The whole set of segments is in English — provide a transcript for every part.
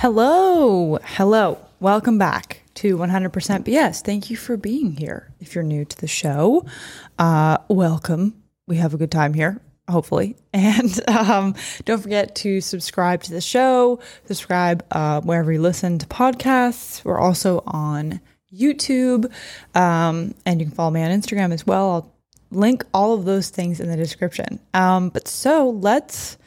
Hello. Hello. Welcome back to 100% BS. Thank you for being here. If you're new to the show, uh, welcome. We have a good time here, hopefully. And um, don't forget to subscribe to the show, subscribe uh, wherever you listen to podcasts. We're also on YouTube, um, and you can follow me on Instagram as well. I'll link all of those things in the description. Um, but so let's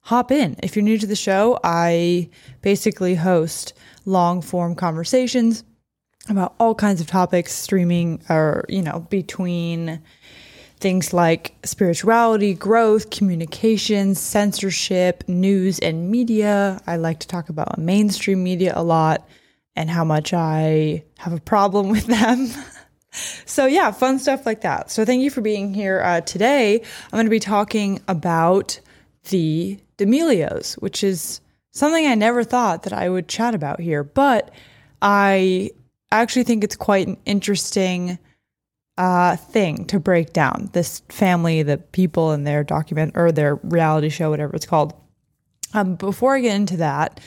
hop in. If you're new to the show, I basically host long form conversations about all kinds of topics, streaming or, you know, between things like spirituality, growth, communication, censorship, news, and media. I like to talk about mainstream media a lot and how much I have a problem with them. so, yeah, fun stuff like that. So, thank you for being here. Uh, today, I'm going to be talking about the D'Amelios, which is something I never thought that I would chat about here, but I actually think it's quite an interesting uh, thing to break down. This family, the people in their document or their reality show, whatever it's called. Um, before I get into that,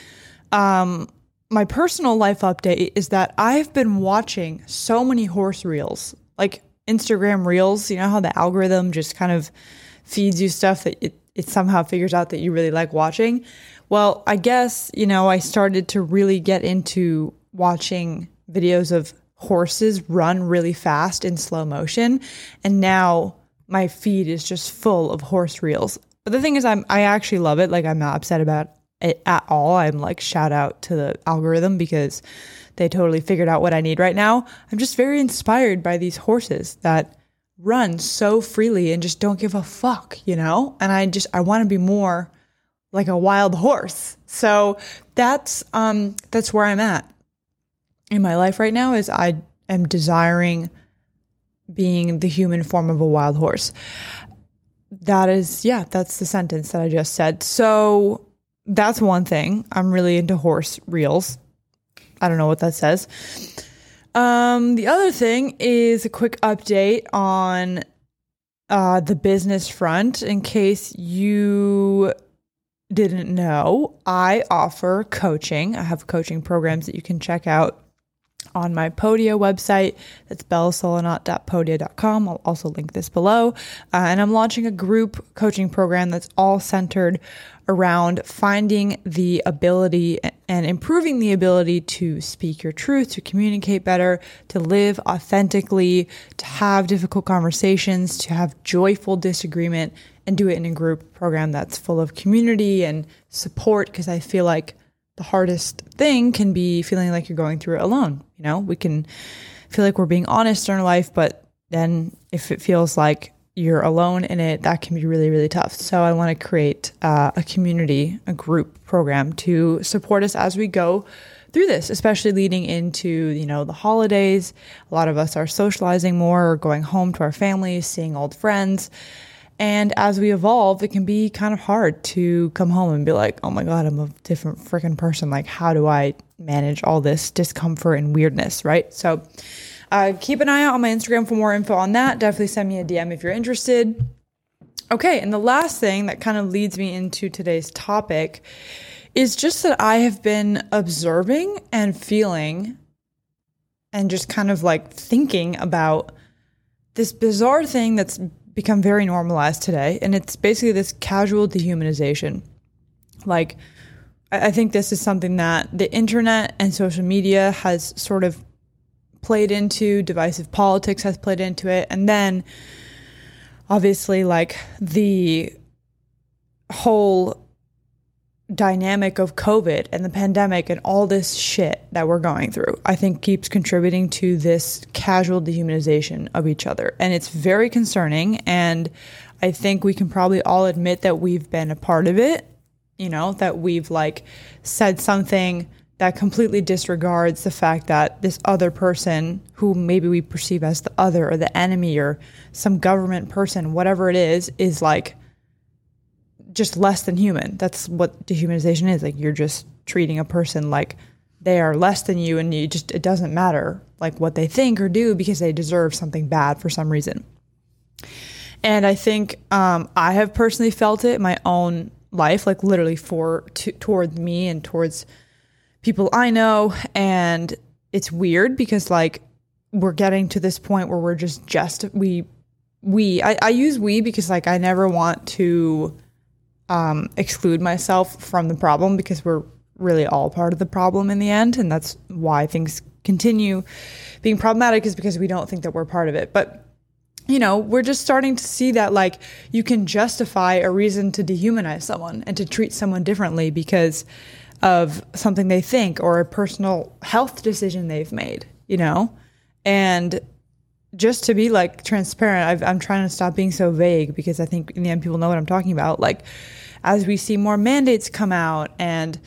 um, my personal life update is that I've been watching so many horse reels, like Instagram reels. You know how the algorithm just kind of feeds you stuff that it it somehow figures out that you really like watching. Well, I guess, you know, I started to really get into watching videos of horses run really fast in slow motion. And now my feed is just full of horse reels. But the thing is, I'm, I actually love it. Like, I'm not upset about at all. I'm like, shout out to the algorithm because they totally figured out what I need right now. I'm just very inspired by these horses that run so freely and just don't give a fuck, you know? And I just I want to be more like a wild horse. So that's um that's where I'm at in my life right now is I am desiring being the human form of a wild horse. That is yeah, that's the sentence that I just said. So that's one thing. I'm really into horse reels. I don't know what that says. Um, the other thing is a quick update on uh, the business front. In case you didn't know, I offer coaching. I have coaching programs that you can check out on my Podia website. That's bellasolonat.podia.com. I'll also link this below. Uh, and I'm launching a group coaching program that's all centered around finding the ability and improving the ability to speak your truth, to communicate better, to live authentically, to have difficult conversations, to have joyful disagreement, and do it in a group program that's full of community and support. Because I feel like the hardest thing can be feeling like you're going through it alone. You know, we can feel like we're being honest in our life, but then if it feels like you're alone in it, that can be really, really tough. So I want to create uh, a community, a group program to support us as we go through this, especially leading into, you know, the holidays. A lot of us are socializing more or going home to our families, seeing old friends. And as we evolve, it can be kind of hard to come home and be like, oh my God, I'm a different freaking person. Like, how do I manage all this discomfort and weirdness, right? So, uh, keep an eye out on my Instagram for more info on that. Definitely send me a DM if you're interested. Okay, and the last thing that kind of leads me into today's topic is just that I have been observing and feeling and just kind of like thinking about this bizarre thing that's become very normalized today. And it's basically this casual dehumanization. Like, I think this is something that the internet and social media has sort of played into, divisive politics has played into it, and then obviously like the whole dynamic of COVID and the pandemic and all this shit that we're going through, I think keeps contributing to this casual dehumanization of each other. And it's very concerning. And I think we can probably all admit that we've been a part of it, you know, that we've like said something that completely disregards the fact that this other person who maybe we perceive as the other or the enemy or some government person, whatever it is, is like just less than human. That's what dehumanization is. Like you're just treating a person like they are less than you and you just it doesn't matter like what they think or do because they deserve something bad for some reason. And I think um, I have personally felt it in my own life, like literally for to, towards me and towards people I know. And it's weird because like we're getting to this point where we're just just we we I, I use we because like I never want to um, exclude myself from the problem because we're really all part of the problem in the end, and that's why things continue being problematic is because we don't think that we're part of it. But you know, we're just starting to see that like you can justify a reason to dehumanize someone and to treat someone differently because of something they think or a personal health decision they've made, you know? And just to be like transparent, i am trying to stop being so vague because I think in the end people know what I'm talking about. Like, as we see more mandates come out and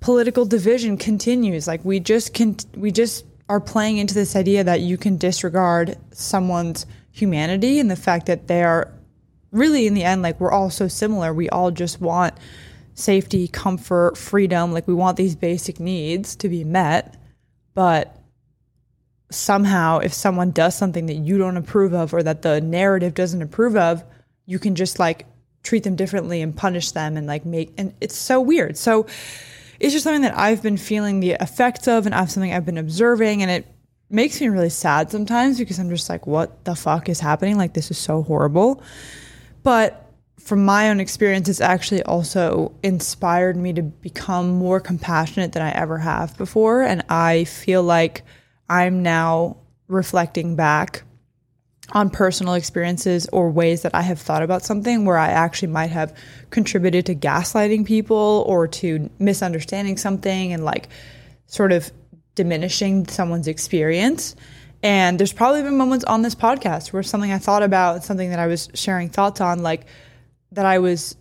political division continues, like we just can, we just are playing into this idea that you can disregard someone's humanity and the fact that they are really in the end like we're all so similar we all just want safety comfort freedom like we want these basic needs to be met but somehow if someone does something that you don't approve of or that the narrative doesn't approve of you can just like treat them differently and punish them and like make and it's so weird so it's just something that I've been feeling the effects of and I've something I've been observing and it makes me really sad sometimes because I'm just like, what the fuck is happening? Like, this is so horrible. But from my own experience, it's actually also inspired me to become more compassionate than I ever have before. And I feel like I'm now reflecting back on personal experiences or ways that I have thought about something where I actually might have contributed to gaslighting people or to misunderstanding something and like sort of diminishing someone's experience. And there's probably been moments on this podcast where something I thought about, something that I was sharing thoughts on, like that I was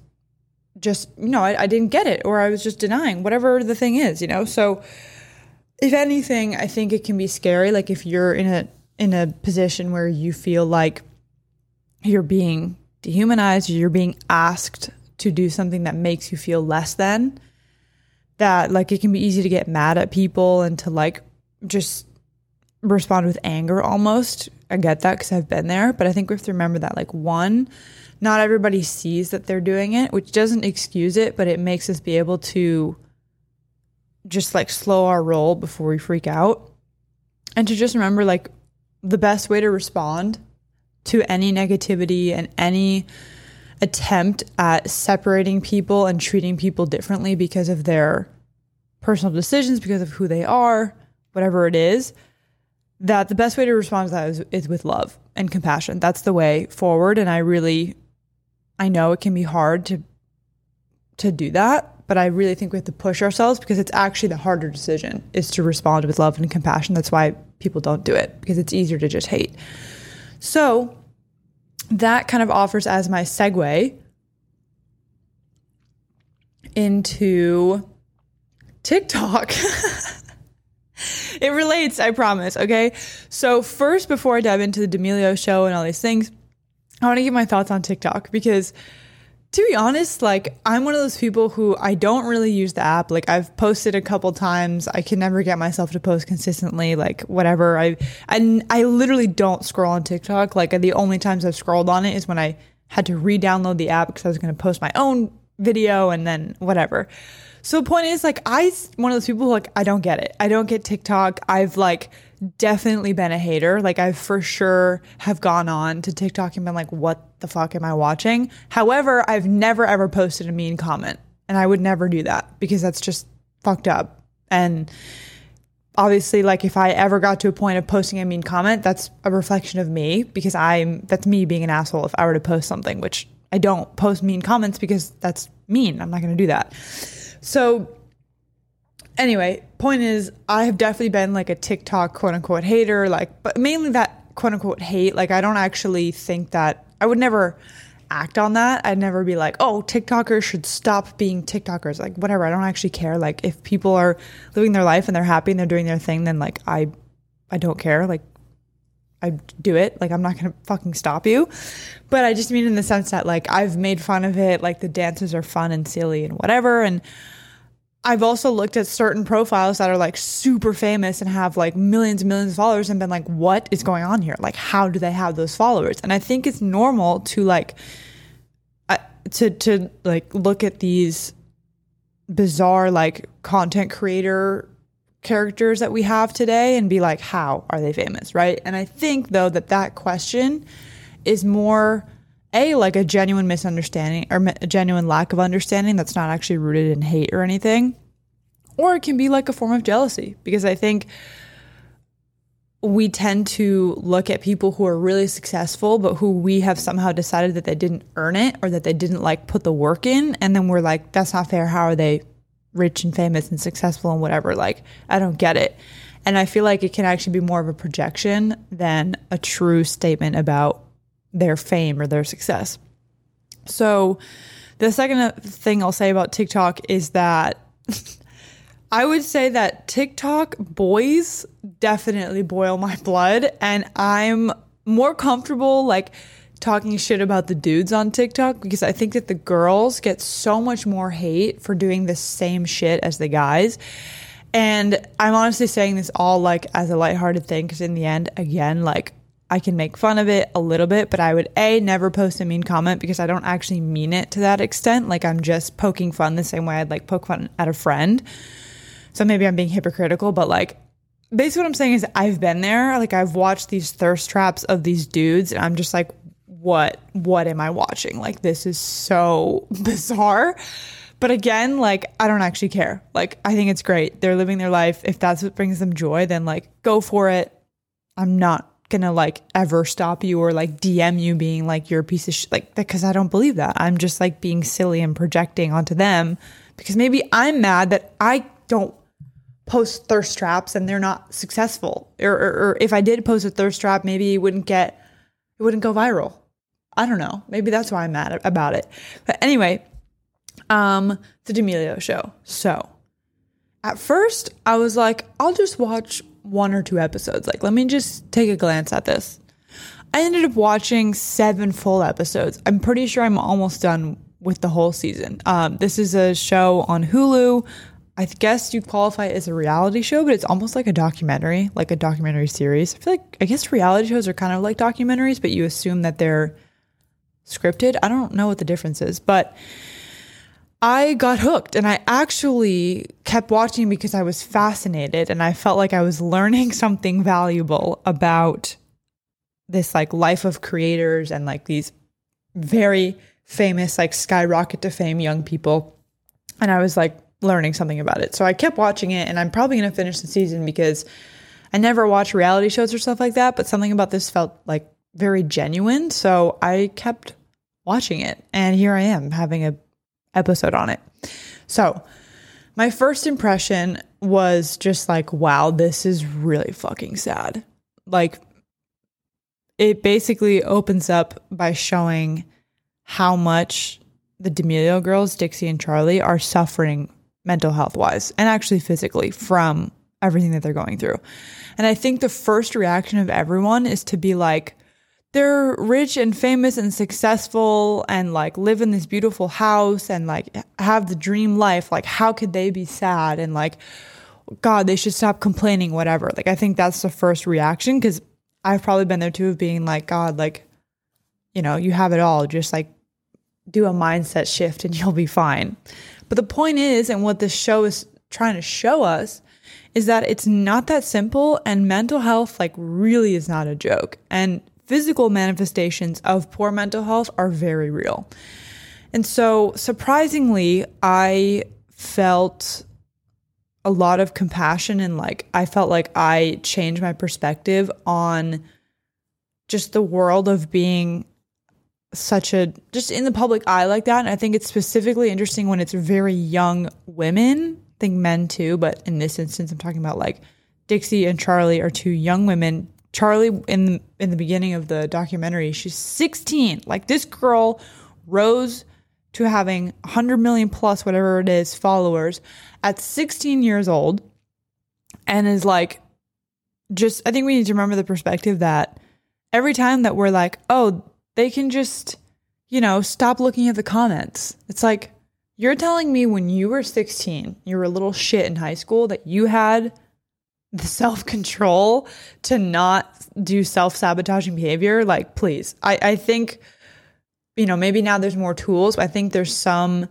just, you know, I, I didn't get it or I was just denying, whatever the thing is, you know? So, if anything, I think it can be scary. Like if you're in a in a position where you feel like you're being dehumanized, you're being asked to do something that makes you feel less than, that like it can be easy to get mad at people and to like just respond with anger almost. I get that because I've been there, but I think we have to remember that like one, not everybody sees that they're doing it, which doesn't excuse it, but it makes us be able to just like slow our roll before we freak out. And to just remember like the best way to respond to any negativity and any attempt at separating people and treating people differently because of their personal decisions, because of who they are, whatever it is, that the best way to respond to that is, is with love and compassion. That's the way forward. And I really, I know it can be hard to to do that, but I really think we have to push ourselves because it's actually the harder decision is to respond with love and compassion. That's why people don't do it because it's easier to just hate. So that kind of offers as my segue into TikTok. it relates, I promise. Okay. So, first, before I dive into the D'Amelio show and all these things, I want to give my thoughts on TikTok because to be honest, like I'm one of those people who I don't really use the app. Like I've posted a couple times. I can never get myself to post consistently, like whatever. I and I literally don't scroll on TikTok. Like the only times I've scrolled on it is when I had to re-download the app because I was going to post my own video and then whatever. So the point is like I one of those people who like I don't get it. I don't get TikTok. I've like definitely been a hater. Like I for sure have gone on to TikTok and been like, what the fuck am I watching? However, I've never ever posted a mean comment. And I would never do that because that's just fucked up. And obviously like if I ever got to a point of posting a mean comment, that's a reflection of me because I'm that's me being an asshole if I were to post something, which I don't post mean comments because that's mean. I'm not to do that. So anyway, point is, I have definitely been like a TikTok quote unquote hater, like, but mainly that quote unquote hate. Like, I don't actually think that I would never act on that. I'd never be like, oh, TikTokers should stop being TikTokers. Like, whatever. I don't actually care. Like, if people are living their life and they're happy and they're doing their thing, then like, I, I don't care. Like, I do it. Like, I'm not going to fucking stop you. But I just mean in the sense that, like, I've made fun of it. Like, the dances are fun and silly and whatever. And I've also looked at certain profiles that are like super famous and have like millions and millions of followers and been like, what is going on here? Like, how do they have those followers? And I think it's normal to like, uh, to, to like look at these bizarre like content creator characters that we have today and be like, how are they famous? Right. And I think though that that question is more a like a genuine misunderstanding or a genuine lack of understanding that's not actually rooted in hate or anything. Or it can be like a form of jealousy because i think we tend to look at people who are really successful but who we have somehow decided that they didn't earn it or that they didn't like put the work in. And then we're like that's not fair. How are they rich and famous and successful and whatever? Like i don't get it. And i feel like it can actually be more of a projection than a true statement about their fame or their success. So, the second thing I'll say about TikTok is that I would say that TikTok boys definitely boil my blood, and I'm more comfortable like talking shit about the dudes on TikTok because I think that the girls get so much more hate for doing the same shit as the guys. And I'm honestly saying this all like as a lighthearted thing because in the end, again, like I can make fun of it a little bit, but I would A, never post a mean comment because I don't actually mean it to that extent. Like I'm just poking fun the same way I'd like poke fun at a friend. So maybe I'm being hypocritical, but like basically what I'm saying is I've been there. Like I've watched these thirst traps of these dudes and I'm just like, what what am I watching? Like this is so bizarre. But again, like I don't actually care. Like I think it's great. They're living their life. If that's what brings them joy, then like go for it. I'm not gonna like ever stop you or like DM you being like you're a piece of shit like because I don't believe that. I'm just like being silly and projecting onto them because maybe I'm mad that I don't post thirst traps and they're not successful. Or, or, or if I did post a thirst trap, maybe it wouldn't get it wouldn't go viral. I don't know. Maybe that's why I'm mad about it. But anyway, um, the D'Amelio show. So at first I was like, I'll just watch one or two episodes. Like, let me just take a glance at this. I ended up watching seven full episodes. I'm pretty sure I'm almost done with the whole season. Um, this is a show on Hulu. I guess you'd qualify it as a reality show, but it's almost like a documentary, like a documentary series. I feel like, I guess reality shows are kind of like documentaries, but you assume that they're scripted. I don't know what the difference is, but I got hooked and I actually kept watching because I was fascinated and I felt like I was learning something valuable about this like life of creators and like these very famous like skyrocket to fame young people and I was like learning something about it. So I kept watching it and I'm probably going to finish the season because I never watch reality shows or stuff like that, but something about this felt like very genuine, so I kept watching it and here I am having a episode on it. So, my first impression was just like, wow, this is really fucking sad. Like, it basically opens up by showing how much the D'Amelio girls, Dixie and Charli, are suffering mental health wise and actually physically from everything that they're going through. And I think the first reaction of everyone is to be like, they're rich and famous and successful and like live in this beautiful house and like have the dream life. Like, how could they be sad? And like, God, they should stop complaining, whatever. Like, I think that's the first reaction because I've probably been there too of being like, God, like, you know, you have it all. Just like do a mindset shift and you'll be fine. But the point is, and what this show is trying to show us is that it's not that simple and mental health like really is not a joke. And physical manifestations of poor mental health are very real. And so, surprisingly, I felt a lot of compassion and like I felt like I changed my perspective on just the world of being such a just in the public eye like that. And I think it's specifically interesting when it's very young women, I think men too, but in this instance, I'm talking about like Dixie and Charli are two young women Charli in in the beginning of the documentary, she's 16. Like this girl rose to having 100 million plus whatever it is followers at 16 years old and is like just I think we need to remember the perspective that every time that we're like, "Oh, they can just, you know, stop looking at the comments." It's like You're telling me when you were 16, you were a little shit in high school that you had the self control to not do self sabotaging behavior? Like, please. I, I think, you know, maybe now there's more tools, but I think there's some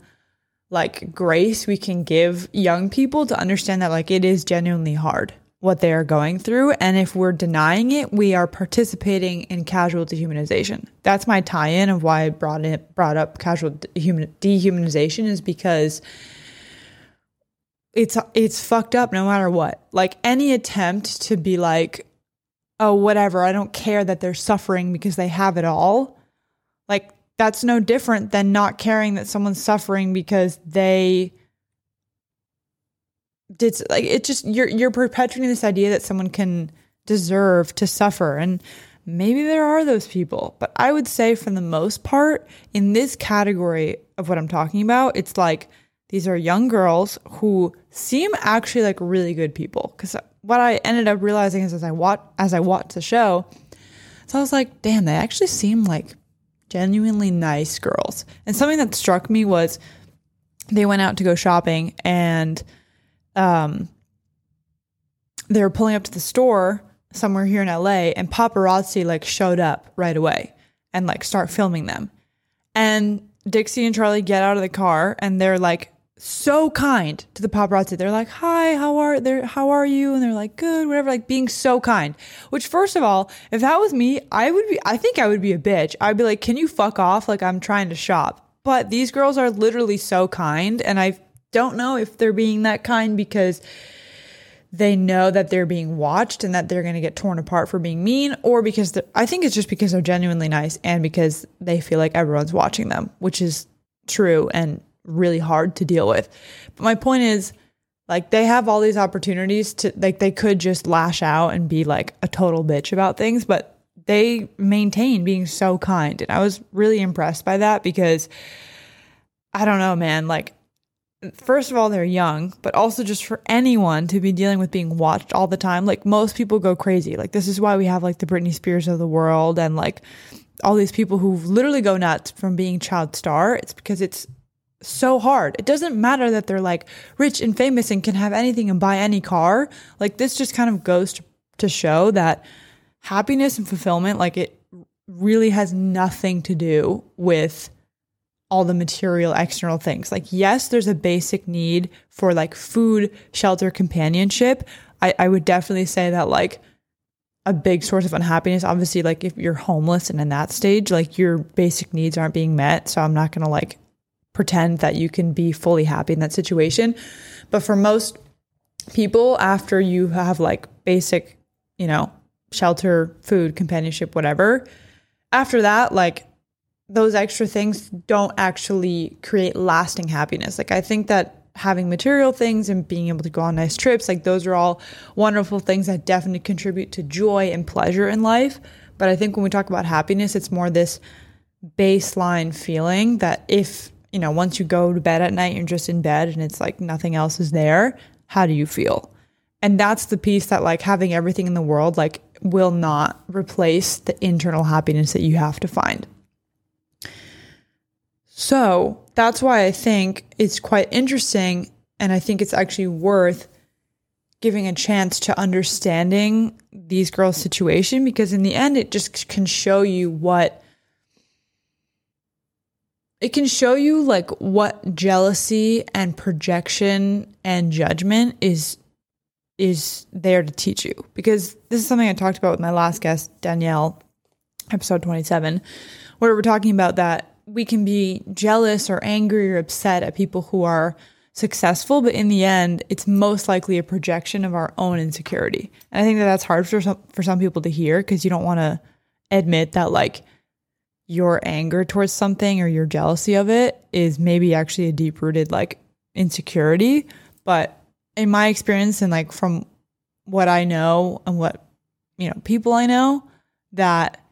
like grace we can give young people to understand that like it is genuinely hard what they are going through. And if we're denying it, we are participating in casual dehumanization. That's my tie in of why I brought it brought up casual dehumanization is because it's it's fucked up no matter what. Like any attempt to be like, oh, whatever, I don't care that they're suffering because they have it all. Like that's no different than not caring that someone's suffering because they did like it just you're you're perpetuating this idea that someone can deserve to suffer and maybe there are those people but i would say for the most part in this category of what i'm talking about it's like these are young girls who seem actually like really good people because what i ended up realizing is as i watch as i watched the show so i was like damn they actually seem like genuinely nice girls and something that struck me was they went out to go shopping and um, they were pulling up to the store somewhere here in LA and paparazzi like showed up right away and like start filming them. And Dixie and Charli get out of the car and they're like so kind to the paparazzi. They're like, "Hi, how are they? How are you?" And they're like, "Good, whatever." Like being so kind. Which, first of all, if that was me, I would be. I think I would be a bitch. I'd be like, "Can you fuck off?" Like I'm trying to shop. But these girls are literally so kind, and I don't know if they're being that kind because they know that they're being watched and that they're going to get torn apart for being mean, or because I think it's just because they're genuinely nice and because they feel like everyone's watching them, which is true and really hard to deal with. But my point is, like, they have all these opportunities to, like, they could just lash out and be like a total bitch about things, but they maintain being so kind. And I was really impressed by that because I don't know, man, like, first of all, they're young, but also just for anyone to be dealing with being watched all the time. Like most people go crazy. Like this is why we have like the Britney Spears of the world and like all these people who literally go nuts from being child star. It's because it's so hard. It doesn't matter that they're like rich and famous and can have anything and buy any car. Like this just kind of goes to, show that happiness and fulfillment, like it really has nothing to do with all the material external things. Like, yes, there's a basic need for like food, shelter, companionship. I, I would definitely say that like a big source of unhappiness, obviously, like if you're homeless and in that stage, like your basic needs aren't being met. So I'm not going to like pretend that you can be fully happy in that situation. But for most people, after you have like basic, you know, shelter, food, companionship, whatever, after that, like those extra things don't actually create lasting happiness. Like I think that having material things and being able to go on nice trips, like those are all wonderful things that definitely contribute to joy and pleasure in life. But I think when we talk about happiness, it's more this baseline feeling that if, you know, once you go to bed at night, you're just in bed and it's like nothing else is there, how do you feel? And that's the piece that like having everything in the world like will not replace the internal happiness that you have to find. So that's why I think it's quite interesting. And I think it's actually worth giving a chance to understanding these girls' situation because in the end, it just can show you what it can show you like what jealousy and projection and judgment is is there to teach you because this is something I talked about with my last guest Danielle episode 27 where we're talking about that we can be jealous or angry or upset at people who are successful, but in the end, it's most likely a projection of our own insecurity. And I think that that's hard for some for some people to hear because you don't want to admit that like your anger towards something or your jealousy of it is maybe actually a deep rooted like insecurity. But in my experience and like from what I know and what you know people I know that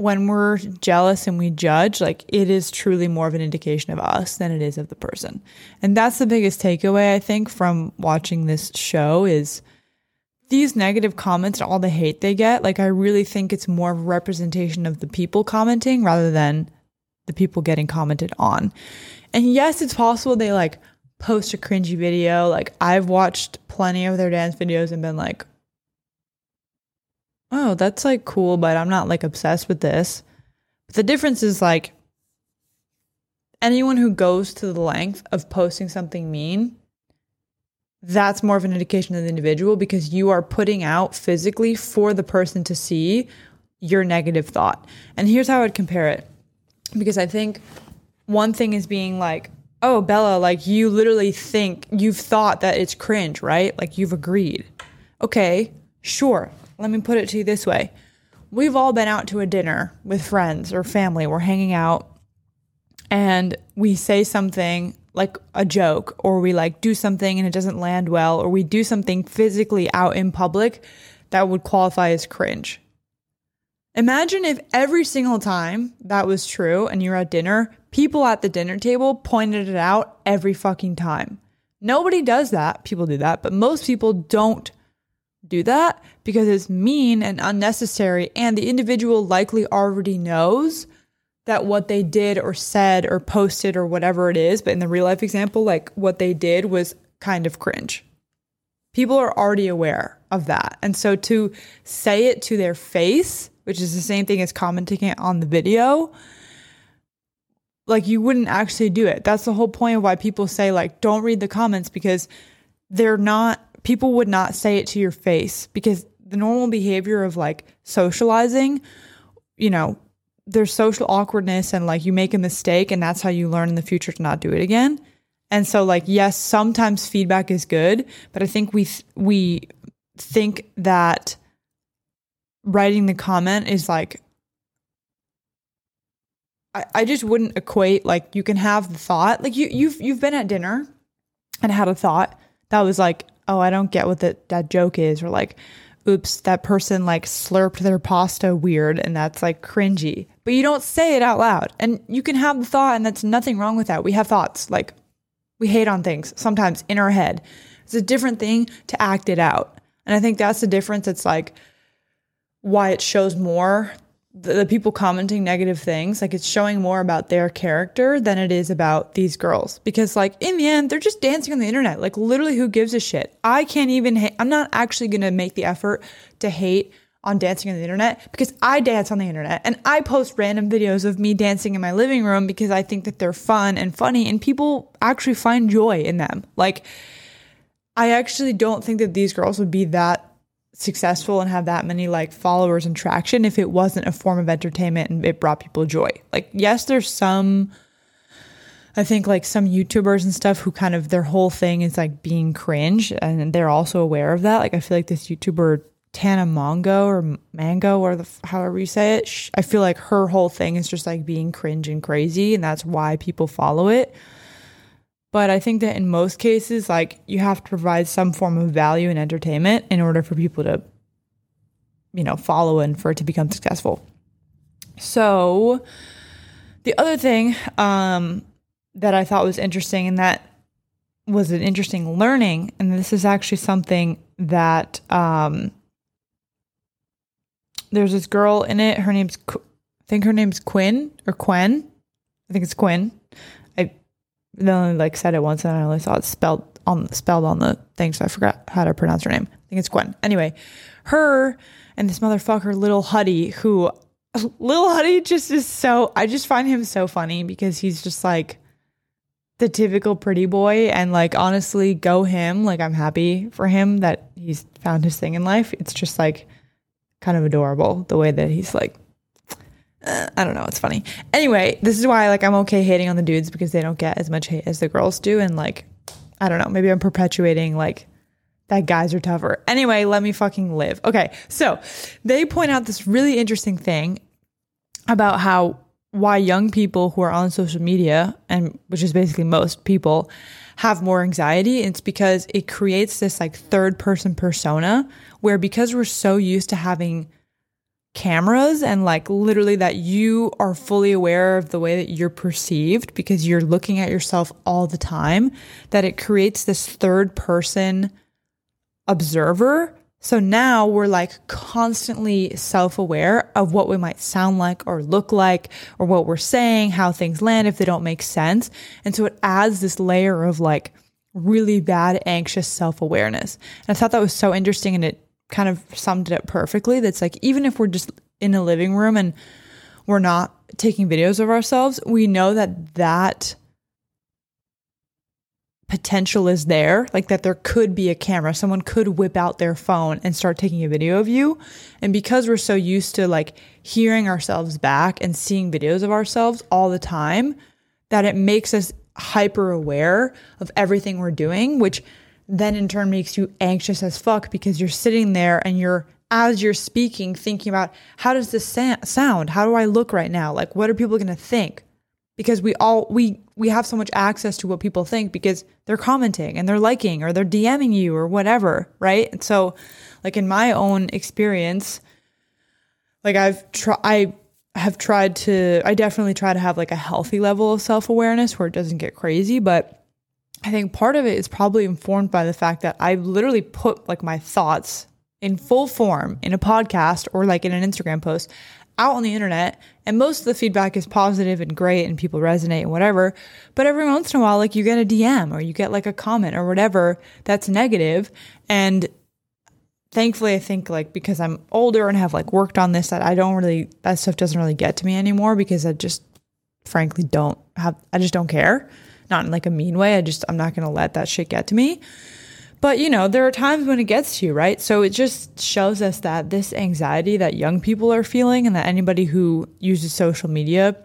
when we're jealous and we judge, like it is truly more of an indication of us than it is of the person. And that's the biggest takeaway I think from watching this show is these negative comments and all the hate they get, like I really think it's more of a representation of the people commenting rather than the people getting commented on. And yes, it's possible they like post a cringy video. Like I've watched plenty of their dance videos and been like, oh, that's like cool, but I'm not like obsessed with this. But the difference is like anyone who goes to the length of posting something mean, that's more of an indication of the individual because you are putting out physically for the person to see your negative thought. And here's how I would compare it. Because I think one thing is being like, oh, Bella, like you literally think you've thought that it's cringe, right? Like you've agreed. Okay, sure. Let me put it to you this way. We've all been out to a dinner with friends or family. We're hanging out and we say something like a joke or we like do something and it doesn't land well or we do something physically out in public that would qualify as cringe. Imagine if every single time that was true and you're at dinner, people at the dinner table pointed it out every fucking time. Nobody does that. People do that, but most people don't do that because it's mean and unnecessary and the individual likely already knows that what they did or said or posted or whatever it is, but in the real life example, like what they did was kind of cringe. People are already aware of that. And so to say it to their face, which is the same thing as commenting it on the video, like you wouldn't actually do it. That's the whole point of why people say, like, don't read the comments because they're not, people would not say it to your face because the normal behavior of like socializing, you know, there's social awkwardness and like you make a mistake and that's how you learn in the future to not do it again. And so like yes, sometimes feedback is good, but I think we th- we think that writing the comment is like I, I just wouldn't equate like you can have the thought like you you've you've been at dinner and had a thought that was like oh I don't get what the, that joke is or like oops, that person like slurped their pasta weird and that's like cringy. But you don't say it out loud. And you can have the thought, and that's nothing wrong with that. We have thoughts. Like we hate on things sometimes in our head. It's a different thing to act it out. And I think that's the difference. It's like why it shows more the, the, people commenting negative things like it's showing more about their character than it is about these girls. Because like in the end they're just dancing on the internet. Like literally who gives a shit? I can't even ha- i'm not actually to make the effort to hate on dancing on the internet because i dance on the internet and i post random videos of me dancing in my living room because i think that they're fun and funny and people actually find joy in them. Like i actually don't think that these girls would be that successful and have that many like followers and traction if it wasn't a form of entertainment and it brought people joy. Like, yes, there's some, I think like some YouTubers and stuff who kind of their whole thing is like being cringe and they're also aware of that. Like, I feel like this YouTuber, Tana Mongo or Mango or the, however you say it, I feel like her whole thing is just like being cringe and crazy and that's why people follow it. But I think that in most cases, like you have to provide some form of value and entertainment in order for people to, you know, follow and for it to become successful. So the other thing um, that I thought was interesting and that was an interesting learning, and this is actually something that um, there's this girl in it. Her name's, I think her name's Quinn or Quen. I think it's Quinn. They only like said it once and I only saw it spelled on spelled on the thing, so I forgot how to pronounce her name. I think it's Gwen. Anyway, her and this motherfucker, Little Huddy, who Little Huddy just is so I just find him so funny because he's just like the typical pretty boy and like honestly go him like i'm happy for him that he's found his thing in life it's just like kind of adorable the way that he's like uh, I don't know. It's funny. Anyway, this is why like I'm okay hating on the dudes because they don't get as much hate as the girls do, and like I don't know. Maybe I'm perpetuating like that guys are tougher. Anyway, let me fucking live. Okay, so they point out this really interesting thing about how why young people who are on social media and which is basically most people have more anxiety it's because it creates this like third person persona where because we're so used to having cameras and like literally that you are fully aware of the way that you're perceived because you're looking at yourself all the time, that it creates this third person observer So now we're like constantly self aware of what we might sound like or look like or what we're saying, how things land if they don't make sense. And so it adds this layer of like really bad, anxious self awareness. And I thought that was so interesting and it kind of summed it up perfectly. That's like, even if we're just in a living room and we're not taking videos of ourselves, we know that that potential is there, like that there could be a camera. Someone could whip out their phone and start taking a video of you. And because we're so used to like hearing ourselves back and seeing videos of ourselves all the time, that it makes us hyper aware of everything we're doing, which then in turn makes you anxious as fuck because you're sitting there and you're as you're speaking thinking about how does this sound? How do I look right now? Like what are people going to think? because we all we we have so much access to what people think because they're commenting and they're liking or they're DMing you or whatever, right? And so like in my own experience like I've tried I have tried to I definitely try to have like a healthy level of self-awareness where it doesn't get crazy, but I think part of it is probably informed by the fact that I literally put like my thoughts in full form in a podcast or like in an Instagram post out on the internet and most of the feedback is positive and great and people resonate and whatever. But every once in a while, like you get a DM or you get like a comment or whatever that's negative. And thankfully, I think like because I'm older and have like worked on this, that I don't really, that stuff doesn't really get to me anymore because I just frankly don't have, I just don't care. Not in like a mean way. I just, I'm not going to let that shit get to me. But you know, there are times when it gets to you, right? So it just shows us that this anxiety that young people are feeling and that anybody who uses social media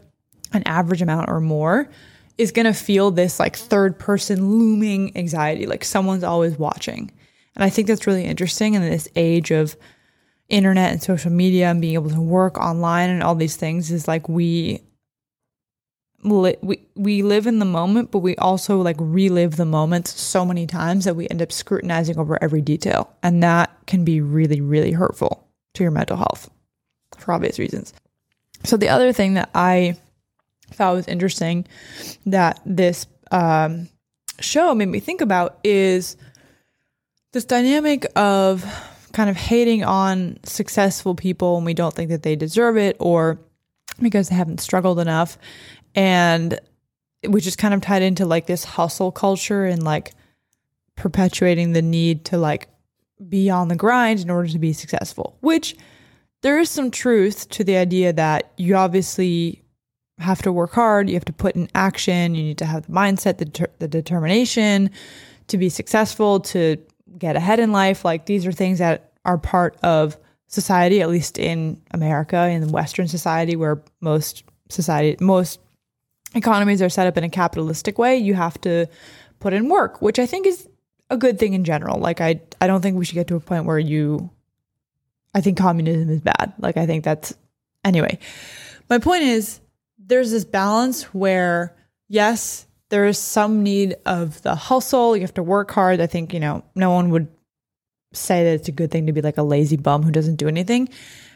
an average amount or more is going to feel this like third person looming anxiety, like someone's always watching. And I think that's really interesting in this age of internet and social media and being able to work online and all these things is like we li- we we live in the moment, but we also like relive the moments so many times that we end up scrutinizing over every detail, and that can be really really hurtful to your mental health for obvious reasons. So the other thing that I thought was interesting that this um, show made me think about is this dynamic of kind of hating on successful people and we don't think that they deserve it or because they haven't struggled enough and which is kind of tied into like this hustle culture and like perpetuating the need to like be on the grind in order to be successful which there is some truth to the idea that you obviously have to work hard you have to put in action you need to have the mindset the, ter- the determination to be successful to get ahead in life. Like these are things that are part of society at least in america in western society where most society most economies are set up in a capitalistic way, you have to put in work, which I think is a good thing in general. Like I I don't think we should get to a point where you I think communism is bad. Like I think that's anyway. My point is there's this balance where yes, there is some need of the hustle, you have to work hard. I think, you know, no one would say that it's a good thing to be like a lazy bum who doesn't do anything.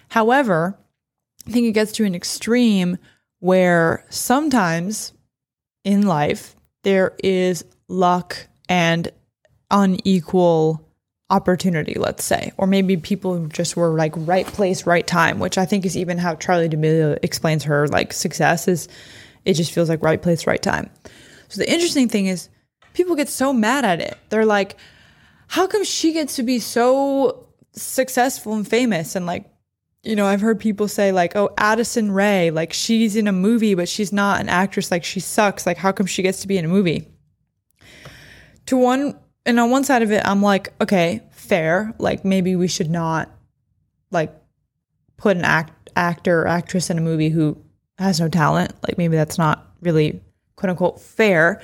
However, I think it gets to an extreme where sometimes in life there is luck and unequal opportunity, let's say, or maybe people just were like right place, right time, which I think is even how Charli D'Amelio explains her like success is it just feels like right place, right time. So the interesting thing is people get so mad at it. They're like, how come she gets to be so successful and famous and like you know, I've heard people say like, "Oh, Addison Rae, like she's in a movie, but she's not an actress. Like she sucks. Like how come she gets to be in a movie?" To one, and on one side of it, I'm like, okay, fair. Like maybe we should not like put an act actor or actress in a movie who has no talent. Like maybe that's not really quote unquote fair.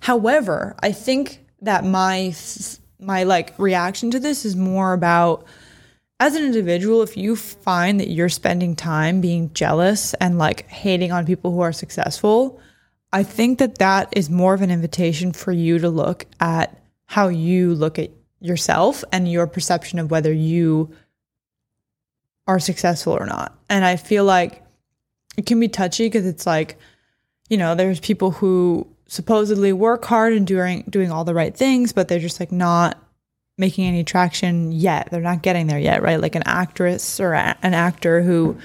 However, I think that my my like reaction to this is more about as an individual, if you find that you're spending time being jealous and like hating on people who are successful, I think that that is more of an invitation for you to look at how you look at yourself and your perception of whether you are successful or not. And I feel like it can be touchy because it's like, you know, there's people who supposedly work hard and doing doing all the right things, but they're just like not making any traction yet. They're not getting there yet, right? Like an actress or a- an actor who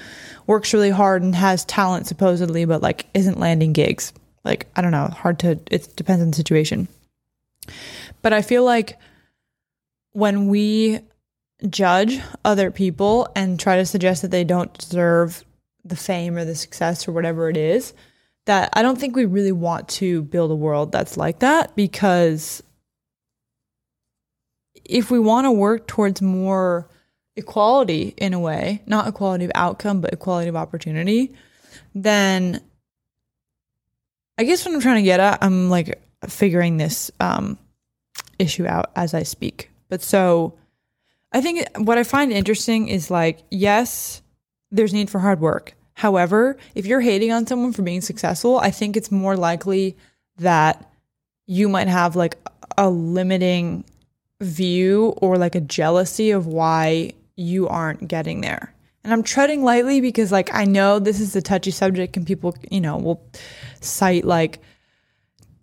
works really hard and has talent supposedly, but like isn't landing gigs. Like, I don't know, hard to, it depends on the situation. But I feel like when we judge other people and try to suggest that they don't deserve the fame or the success or whatever it is, that I don't think we really want to build a world that's like that because if we want to work towards more equality in a way, not equality of outcome, but equality of opportunity, then I guess what I'm trying to get at, I'm like figuring this um, issue out as I speak. But so I think what I find interesting is like, yes, there's need for hard work. However, if you're hating on someone for being successful, I think it's more likely that you might have like a limiting view or like a jealousy of why you aren't getting there. And I'm treading lightly because like I know this is a touchy subject and people, you know, will cite like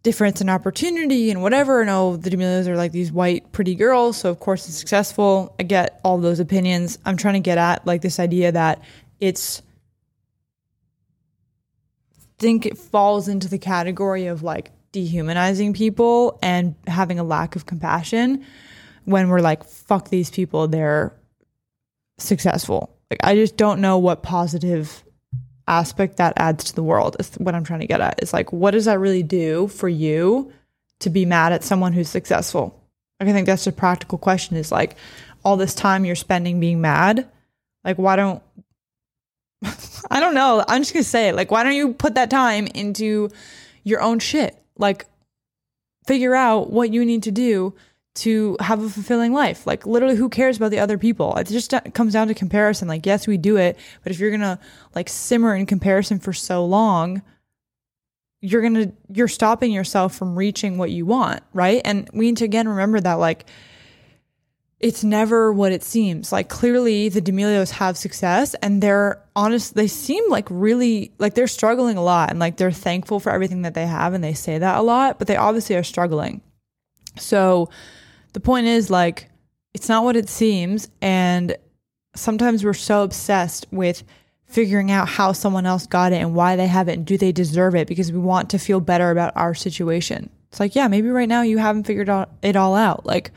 difference in opportunity and whatever. And oh, the D'Amelios are like these white, pretty girls. So, of course, it's successful. I get all those opinions. I'm trying to get at like this idea that it's, think it falls into the category of like dehumanizing people and having a lack of compassion when we're like, fuck these people, they're successful. Like, I just don't know what positive aspect that adds to the world is what I'm trying to get at. Is like, what does that really do for you to be mad at someone who's successful? Like, I think that's a practical question is like, all this time you're spending being mad, like, why don't, I don't know. I'm just going to say it. Like, why don't you put that time into your own shit? Like, figure out what you need to do to have a fulfilling life. Like literally who cares about the other people? It just comes down to comparison. Like yes, we do it, but if you're to like simmer in comparison for so long, you're to you're stopping yourself from reaching what you want, right? And we need to again remember that like it's never what it seems. Like clearly the D'Amelios have success and they're honest they seem like really like they're struggling a lot and like they're thankful for everything that they have and they say that a lot, but they obviously are struggling. So the point is like it's not what it seems and sometimes we're so obsessed with figuring out how someone else got it and why they have it and do they deserve it because we want to feel better about our situation. It's like, yeah, maybe right now you haven't figured it all out. Like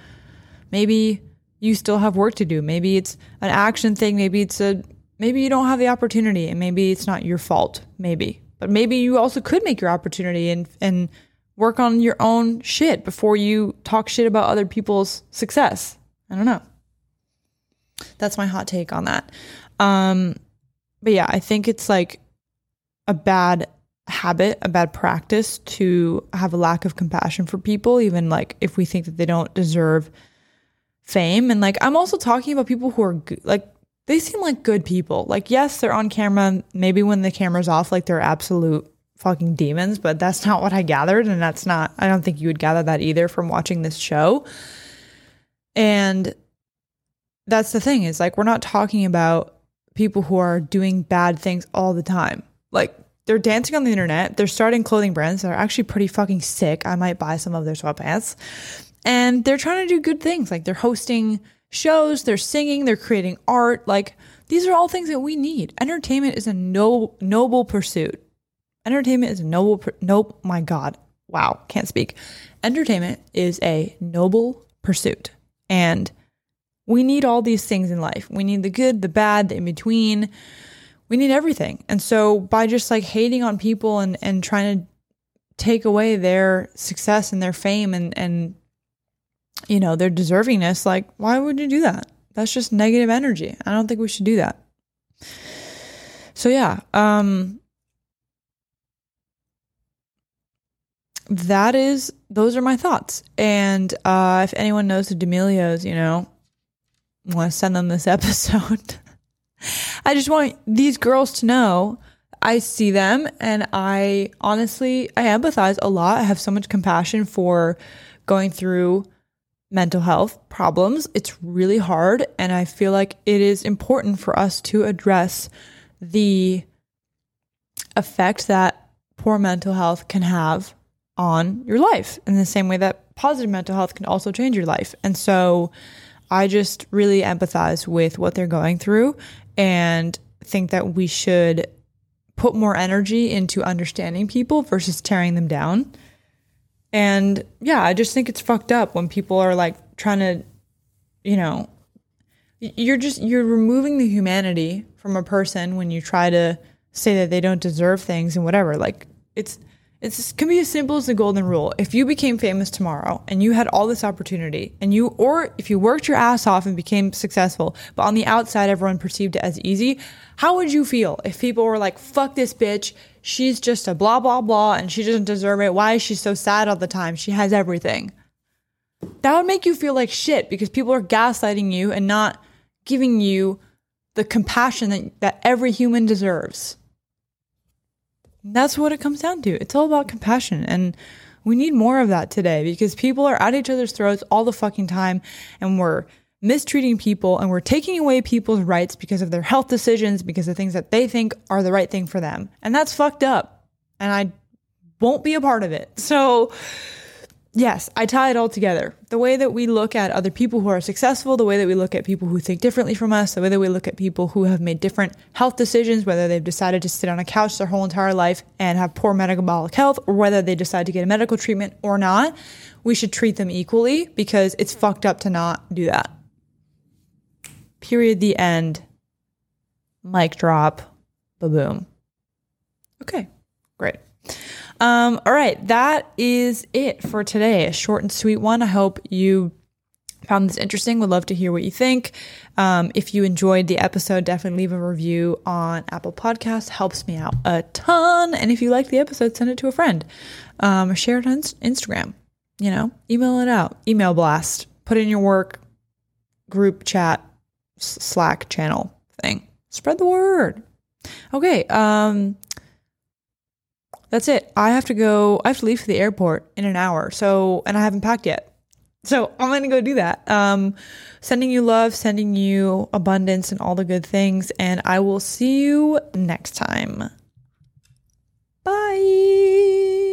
maybe you still have work to do. Maybe it's an action thing, maybe it's a maybe you don't have the opportunity and maybe it's not your fault, maybe. But maybe you also could make your opportunity and and work on your own shit before you talk shit about other people's success. I don't know. That's my hot take on that. Um, but yeah, I think it's like a bad habit, a bad practice to have a lack of compassion for people, even like if we think that they don't deserve fame. And like, I'm also talking about people who are like, they seem like good people. Like, yes, they're on camera. Maybe when the camera's off, like they're absolute fucking demons, but that's not what I gathered. And that's not, I don't think you would gather that either from watching this show. And that's the thing is like, we're not talking about people who are doing bad things all the time. Like, they're dancing on the internet. They're starting clothing brands that are actually pretty fucking sick. I might buy some of their sweatpants. And they're trying to do good things. Like, they're hosting shows, they're singing, they're creating art. Like, these are all things that we need. Entertainment is a no, noble pursuit. Entertainment is a noble, nope, my God. Wow, can't speak. Entertainment is a noble pursuit. And we need all these things in life. We need the good, the bad, the in between. We need everything. And so by just like hating on people and, and trying to take away their success and their fame and, and, you know, their deservingness, like, why would you do that? That's just negative energy. I don't think we should do that. So yeah, um, that is those are my thoughts. And uh, if anyone knows the D'Amelios, you know, want to send them this episode. I just want these girls to know I see them and I honestly I empathize a lot. I have so much compassion for going through mental health problems. It's really hard and I feel like it is important for us to address the effect that poor mental health can have on your life in the same way that positive mental health can also change your life. And so I just really empathize with what they're going through and think that we should put more energy into understanding people versus tearing them down. And yeah, I just think it's fucked up when people are like trying to, you know, you're just you're removing the humanity from a person when you try to say that they don't deserve things and whatever. Like it's it's can be as simple as the golden rule. If you became famous tomorrow and you had all this opportunity and you or if you worked your ass off and became successful, but on the outside everyone perceived it as easy, how would you feel if people were like, "Fuck this bitch. She's just a blah blah blah and she doesn't deserve it. Why is she so sad all the time? She has everything." That would make you feel like shit because people are gaslighting you and not giving you the compassion that, that every human deserves. That's what it comes down to. It's all about compassion. And we need more of that today because people are at each other's throats all the fucking time and we're mistreating people and we're taking away people's rights because of their health decisions, because of things that they think are the right thing for them. And that's fucked up. And I won't be a part of it. So, yes, I tie it all together. The way that we look at other people who are successful, the way that we look at people who think differently from us, the way that we look at people who have made different health decisions, whether they've decided to sit on a couch their whole entire life and have poor metabolic health, or whether they decide to get a medical treatment or not, we should treat them equally because it's fucked up to not do that. Period. The end. Mic drop. Ba boom. Okay, great. Um, all right, that is it for today. A short and sweet one. I hope you found this interesting. Would love to hear what you think. Um, if you enjoyed the episode, definitely leave a review on Apple Podcasts. Helps me out a ton. And if you like the episode, send it to a friend. Um, share it on Instagram. You know, email it out. Email blast. Put in your work group chat Slack channel thing. Spread the word. Okay. Um, that's it. I have to go, I have to leave for the airport in an hour. So, and I haven't packed yet. So I'm going to go do that. Um, sending you love, sending you abundance and all the good things. And I will see you next time. Bye.